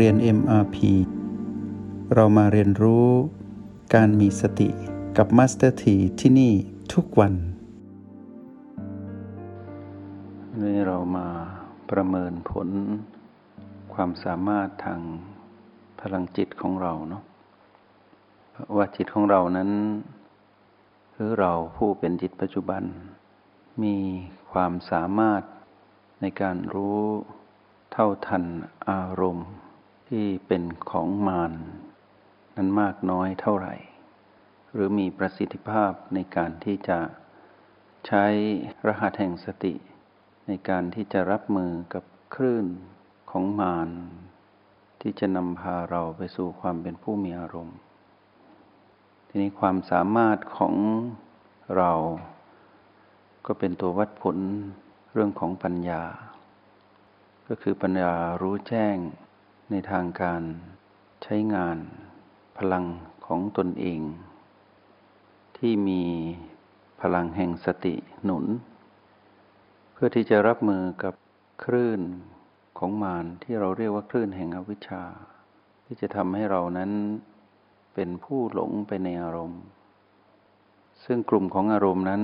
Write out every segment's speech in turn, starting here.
เรียน MRP เรามาเรียนรู้การมีสติกับ Master T ที่ที่นี่ทุกวัน นี่เรามาประเมินผลความสามารถทางพลังจิตของเราเนาะว่าจิตของเรานั้น หรือเราผู้เป็นจิตปัจจุบัน มีความสามารถในการรู้เท่าทันอารมณ์ ที่เป็นของมารนั้นมากน้อยเท่าไหร่ หรือมีประสิทธิภาพในการที่จะใช้รหัสแห่งสติ ในการที่จะรับมือกับคลื่นของมารที่จะนำพาเราไปสู่ความเป็นผู้มีอารมณ์ ทีนี้ความสามารถของเราก็เป็นตัววัดผลเรื่องของปัญญา ก็คือปัญญารู้แจ้ง ในทางการใช้งานพลังของตนเอง ที่มีพลังแห่งสติหนุน เพื่อที่จะรับมือกับคลื่นของมารที่เราเรียกว่าคลื่นแห่งอวิชชา ที่จะทำให้เรานั้นเป็นผู้หลงไปในอารมณ์ ซึ่งกลุ่มของอารมณ์นั้น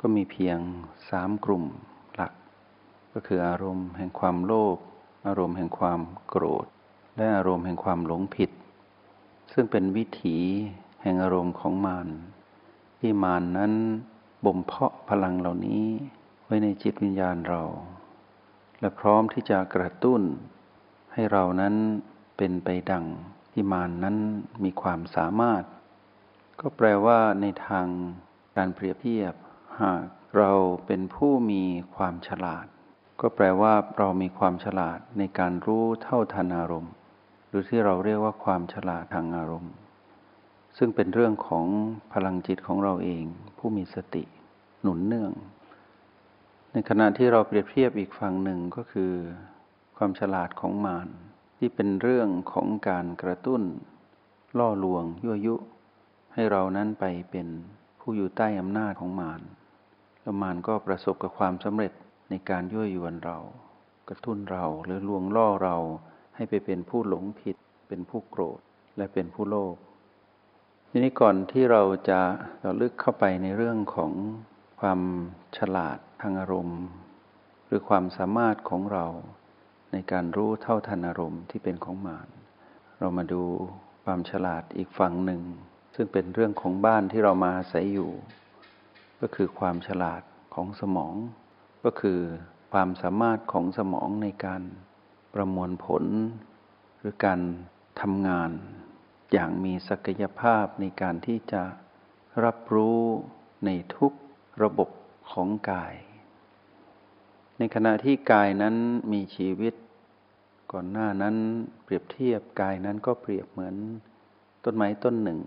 ก็มีเพียงสามกลุ่มหลัก ก็คืออารมณ์แห่งความโลภ อารมณ์แห่งความโกรธ และอารมณ์แห่งความหลงผิด ซึ่งเป็นวิถีแห่งอารมณ์ของมารที่มารนนั้นบ่มเพาะพลังเหล่านี้ไว้ในจิตวิญญาณเรา และพร้อมที่จะกระตุ้น ให้เรานั้นเป็นไปดังที่มารนนั้นมีความสามารถ ก็แปลว่าในทางการเปรียบเทียบ หากเราเป็นผู้มีความฉลาด ก็แปลว่าเรามีความฉลาดในการรู้เท่าทันอารมณ์ หรือที่เราเรียกว่าความฉลาดทางอารมณ์ ซึ่งเป็นเรื่องของพลังจิตของเราเอง ผู้มีสติ หนุนเนื่อง ในขณะที่เราเปรียบเทียบอีกฝั่งหนึ่งก็คือ ความฉลาดของมารที่เป็นเรื่องของการกระตุ้น ล่อลวงยั่วยุ ให้เรานั้นไปเป็นผู้อยู่ใต้อำนาจของมารแล้วมารก็ประสบกับความสำเร็จ ในการยั่วยวนเรา กระตุ้นเราหรือลวงล่อเราให้ไปเป็นผู้หลงผิด เป็นผู้โกรธและเป็นผู้โลภทีนี้ก่อนที่เราจะเราลึกเข้าไปในเรื่องของความฉลาดทางอารมณ์ หรือความสามารถของเราในการรู้เท่าทันอารมณ์ที่เป็นของมารเรามาดูความฉลาดอีกฝั่งหนึ่ง ซึ่งเป็นเรื่องของบ้านที่เรามาอาศัยอยู่ ก็คือความฉลาดของสมอง ก็คือความสามารถของสมองในการประมวลผล หรือการทำงาน อย่างมีศักยภาพในการที่จะรับรู้ในทุกระบบของกาย ในขณะที่กายนั้นมีชีวิต ก่อนหน้านั้นเปรียบเทียบกายนั้นก็เปรียบเหมือน ต้นไม้ต้นหนึ่ง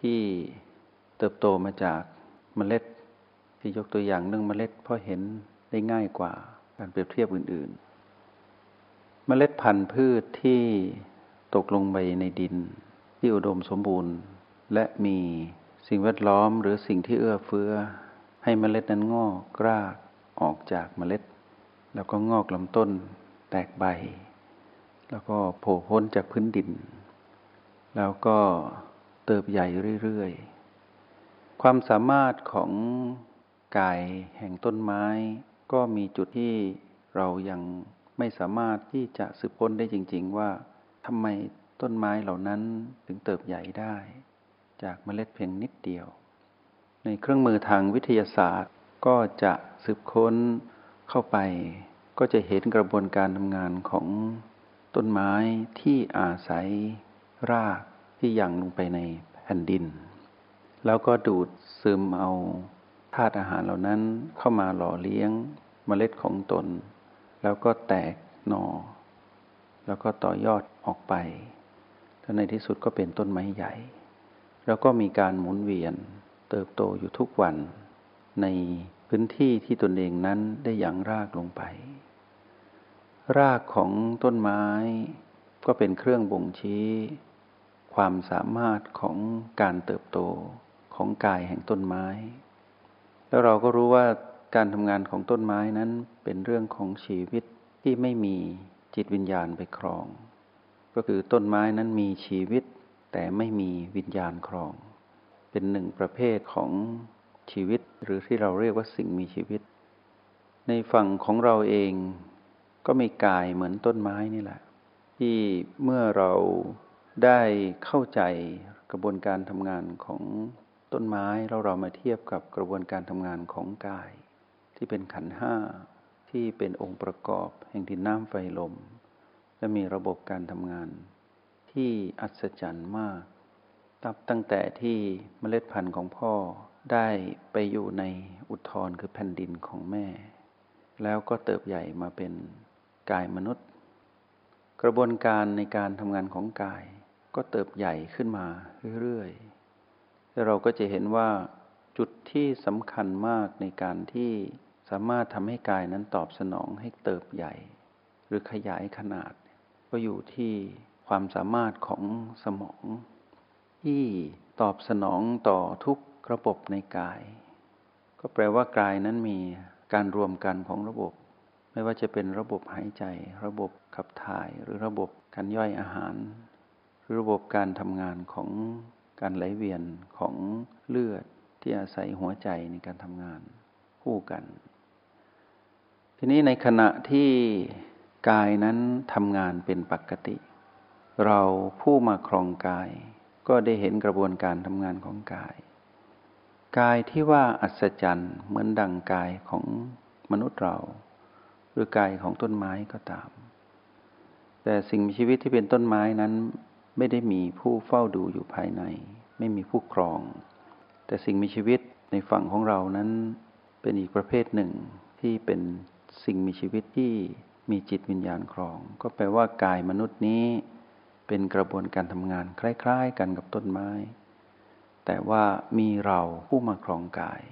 ที่เติบโตมาจากเมล็ด ที่ยกตัวอย่างเรื่องเมล็ดเพราะเห็น ได้ง่ายกว่าการเปรียบเทียบอื่น ๆ เมล็ดพันธุ์พืชที่ตกลงไปในดิน ที่อุดมสมบูรณ์ และมีสิ่งแวดล้อมหรือสิ่งที่เอื้อเฟื้อ ให้เมล็ดนั้นงอกกรากออกจากเมล็ด แล้วก็งอกลำต้นแตกใบ แล้วก็โผล่พ้นจากพื้นดิน แล้วก็เติบใหญ่เรื่อยๆ ความสามารถของกายแห่งต้นไม้ ก็มีจุดที่เรายังไม่สามารถที่จะสืบค้นได้จริง ๆ ว่าทำไมต้นไม้เหล่านั้นถึงเติบใหญ่ได้ จากเมล็ดเพียงนิดเดียว ในเครื่องมือทางวิทยาศาสตร์ก็จะสืบค้นเข้าไป ก็จะเห็นกระบวนการทำงานของต้นไม้ที่อาศัยรากที่ยังลงไปในแผ่นดิน แล้วก็ดูดซึมเอา ธาตุอาหารเหล่านั้นเข้ามาหล่อเลี้ยงเมล็ดของตน แล้วก็แตกหนอ่อ แล้วก็ต่อยอดออกไป แล้วในที่สุดก็เป็นต้นไม้ใหญ่ แล้วก็มีการหมุนเวียนเติบโตอยู่ทุกวัน ในพื้นที่ที่ตนเองนั้นได้อยังรากลงไป รากของต้นไม้ ก็เป็นเครื่องบ่งชี้ ความสามารถของการเติบโตของกายแห่งต้นไม้ แล้วเราก็รู้ว่าการทำงานของต้นไม้นั้นเป็นเรื่องของชีวิตที่ไม่มีจิตวิญญาณไปครอง ก็คือต้นไม้นั้นมีชีวิต แต่ไม่มีวิญญาณครอง เป็นหนึ่งประเภทของชีวิต หรือที่เราเรียกว่าสิ่งมีชีวิต ในฝั่งของเราเองก็มีกายเหมือนต้นไม้นี่แหละ ที่เมื่อเราได้เข้าใจกระบวนการทำงานของ ต้นไม้เราเรามาเทียบกับกระบวนการทำงานของกาย ที่เป็นขันห้าที่เป็นองค์ประกอบแห่งดินน้ำไฟลม และมีระบบการทำงาน ที่อัศจรรย์มากตับตั้งแต่ที่เมล็ดพันธุ์ของพ่อได้ไปอยู่ในอุทธรคือแผ่นดินของแม่ แล้วก็เติบใหญ่มาเป็นกายมนุษย์ กระบวนการในการทำงานของกาย ก็เติบใหญ่ขึ้นมาเรื่อยๆ แล้วเราก็จะเห็นว่าจุดที่สำคัญมากในการที่สามารถทำให้กายนั้นตอบสนองให้เติบใหญ่ หรือขยายขนาด ก็อยู่ที่ความสามารถของสมอง ที่ตอบสนองต่อทุกระบบในกาย ก็แปลว่ากายนั้นมีการรวมกันของระบบ ไม่ว่าจะเป็นระบบหายใจ ระบบขับถ่ายหรือระบบการย่อยอาหาร หรือระบบการทำงานของ การไหลเวียนของเลือดที่อาศัยหัวใจในการทำงานคู่กัน ทีนี้ในขณะที่กายนั้นทำงานเป็นปกติ เราผู้มาครองกาย ก็ได้เห็นกระบวนการทำงานของกาย กายที่ว่าอัศจรรย์เหมือนดังกายของมนุษย์เรา หรือกายของต้นไม้ก็ตาม แต่สิ่งมีชีวิตที่เป็นต้นไม้นั้น ไม่ได้มีผู้เฝ้าดูอยู่ภายใน ไม่มีผู้ครอง แต่สิ่งมีชีวิตในฝั่งของเรานั้นเป็นอีกประเภทหนึ่งที่เป็นสิ่งมีชีวิตที่มีจิตวิญญาณครอง ก็แปลว่ากายมนุษย์นี้ เป็นกระบวนการทำงานคล้าย ๆ กันกับต้นไม้ แต่ว่ามีเราผู้มาครองกาย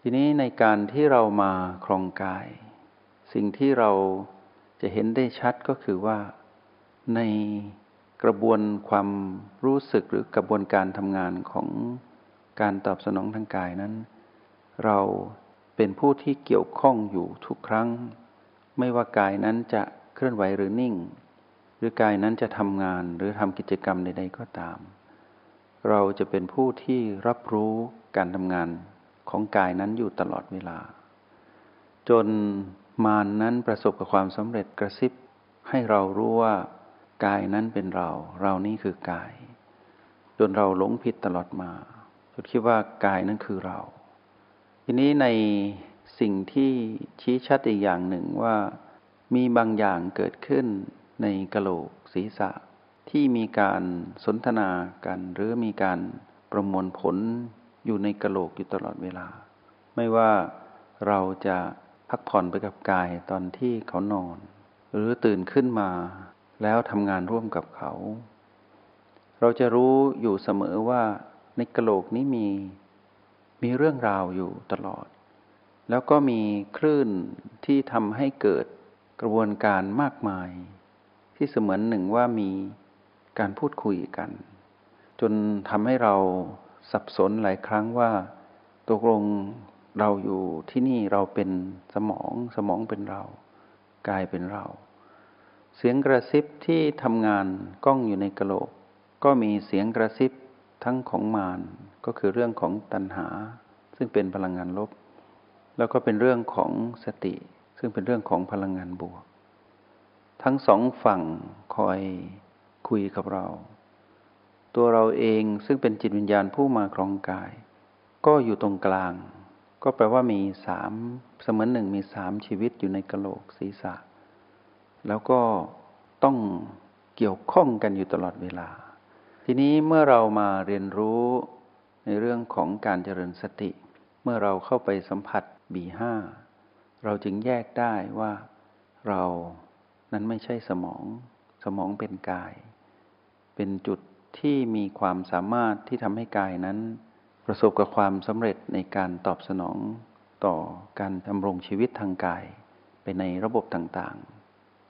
ทีนี้ในการที่เรามาครองกาย สิ่งที่เราจะเห็นได้ชัดก็คือว่าใน กระบวนความรู้สึกหรือกระบวนการทำงานของการตอบสนองทางกายนั้น เราเป็นผู้ที่เกี่ยวข้องอยู่ทุกครั้ง ไม่ว่ากายนั้นจะเคลื่อนไหวหรือนิ่ง หรือกายนั้นจะทำงานหรือทำกิจกรรมใดๆก็ตาม เราจะเป็นผู้ที่รับรู้การทำงานของกายนั้นอยู่ตลอดเวลา จนมานนั้นประสบกับความสำเร็จกระซิบให้เรารู้ว่า กายนั้นเป็นเรา เรานี้คือกาย จนเราหลงผิดตลอดมาจนคิดว่ากายนั้นคือเรา ทีนี้ในสิ่งที่ชี้ชัดอีกอย่างหนึ่งว่า มีบางอย่างเกิดขึ้นในกะโหลกศีรษะ ที่มีการสนทนากันหรือมีการประมวลผลอยู่ในกะโหลกอยู่ตลอดเวลา ไม่ว่าเราจะพักผ่อนไปกับกายตอนที่เขานอน หรือตื่นขึ้นมา แล้วทำงานร่วมกับเขา เราจะรู้อยู่เสมอว่าในกะโหลกนี้มีมีเรื่องราวอยู่ตลอด แล้วก็มีคลื่นที่ทำให้เกิดกระบวนการมากมาย ที่เสมือนหนึ่งว่ามีการพูดคุยกัน จนทำให้เราสับสนหลายครั้งว่าตกลงเราอยู่ที่นี่เราเป็นสมองสมองเป็นเรา กายเป็นเรา เสียงกระซิบที่ทำงานกล้องอยู่ในกระโหลก ก็มีเสียงกระซิบทั้งของมารก็คือเรื่องของตัณหา ซึ่งเป็นพลังงานลบ แล้วก็เป็นเรื่องของสติ ซึ่งเป็นเรื่องของพลังงานบวก ทั้งสองฝั่งคอยคุยกับเรา ตัวเราเองซึ่งเป็นจิตวิญญาณผู้มาครองกาย ก็อยู่ตรงกลาง ก็แปลว่ามีสามเสมือนหนึ่งมีสามชีวิตอยู่ในกระโหลกศีรษะ แล้วก็ต้องเกี่ยวข้องกันอยู่ตลอดเวลา ทีนี้เมื่อเรามาเรียนรู้ในเรื่องของการเจริญสติ เมื่อเราเข้าไปสัมผัสบีห้าเราจึงแยกได้ว่าเรานั้นไม่ใช่สมอง สมองเป็นกาย เป็นจุดที่มีความสามารถที่ทำให้กายนั้น ประสบกับความสำเร็จในการตอบสนองต่อการดำรงชีวิตทางกายไปในระบบต่างๆ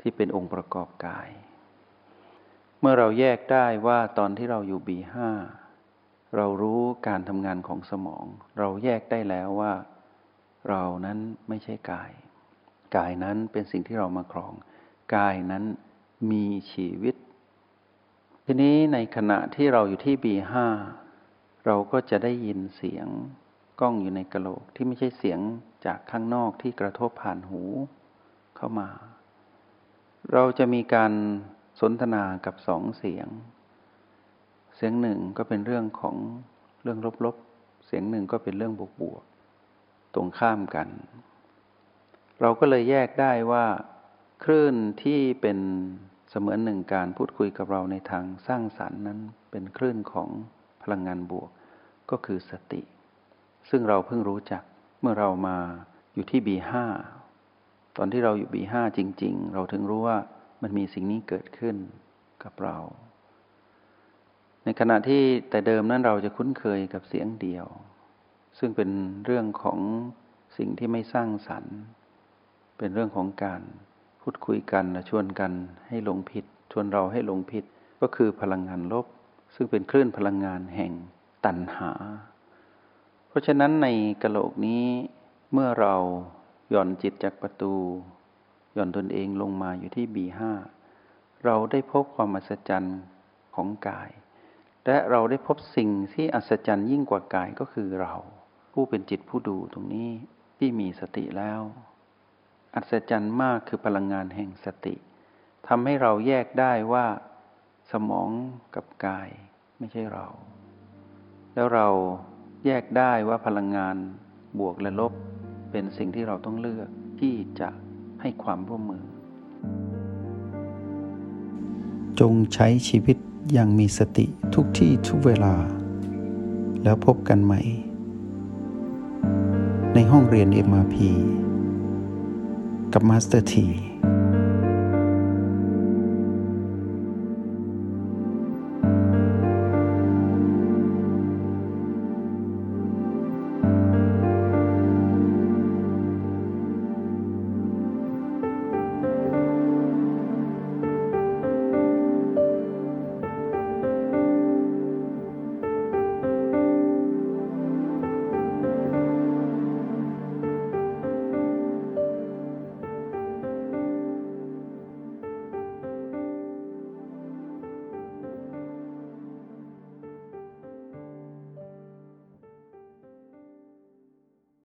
ที่เป็นองค์ประกอบกาย เมื่อเราแยกได้ว่าตอนที่เราอยู่บีห้าเรารู้การทำงานของสมอง เราแยกได้แล้วว่า เรานั้นไม่ใช่กาย กายนั้นเป็นสิ่งที่เรามาครอง กายนั้นมีชีวิต ทีนี้ในขณะที่เราอยู่ที่ B5 เราก็จะได้ยินเสียงกล้องอยู่ในกระโหลกที่ไม่ใช่เสียงจากข้างนอกที่กระทบผ่านหูเข้ามา เราจะมีการสนทนากับสองเสียง เสียงหนึ่งก็เป็นเรื่องของเรื่องลบๆ เสียงหนึ่งก็เป็นเรื่องบวกๆ ตรงข้ามกัน เราก็เลยแยกได้ว่า คลื่นที่เป็นเสมือนหนึ่งการพูดคุยกับเราในทางสร้างสารรค์นั้นเป็นคลื่นของพลังงานบวก ก็คือสติ ซึ่งเราเพิ่งรู้จักเมื่อเรามาอยู่ที่ B5 ตอนที่เราอยู่ B5 จริง ๆ เราถึงรู้ว่ามันมีสิ่งนี้เกิดขึ้นกับเรา ในขณะที่แต่เดิมนั้นเราจะคุ้นเคยกับเสียงเดียว ซึ่งเป็นเรื่องของสิ่งที่ไม่สร้างสรรค์ เป็นเรื่องของการพูดคุยกันและชวนกันให้หลงผิด ชวนเราให้หลงผิดก็คือพลังงานลบ ซึ่งเป็นคลื่นพลังงานแห่งตัณหา เพราะฉะนั้นในกะโหลกนี้เมื่อเรา หย่อนจิตจากประตู หย่อนตนเองลงมาอยู่ที่ B5 เราได้พบความอัศจรรย์ของกาย และเราได้พบสิ่งที่อัศจรรย์ยิ่งกว่ากายก็คือเรา ผู้เป็นจิตผู้ดูตรงนี้ที่มีสติแล้ว อัศจรรย์มากคือพลังงานแห่งสติทำให้เราแยกได้ว่า สมองกับกายไม่ใช่เรา แล้วเราแยกได้ว่าพลังงานบวกและลบ เป็นสิ่งที่เราต้องเลือกที่จะให้ความร่วมมือ จงใช้ชีวิตอย่างมีสติทุกที่ทุกเวลา แล้วพบกันใหม่ ในห้องเรียน MRP กับมาสเตอร์ที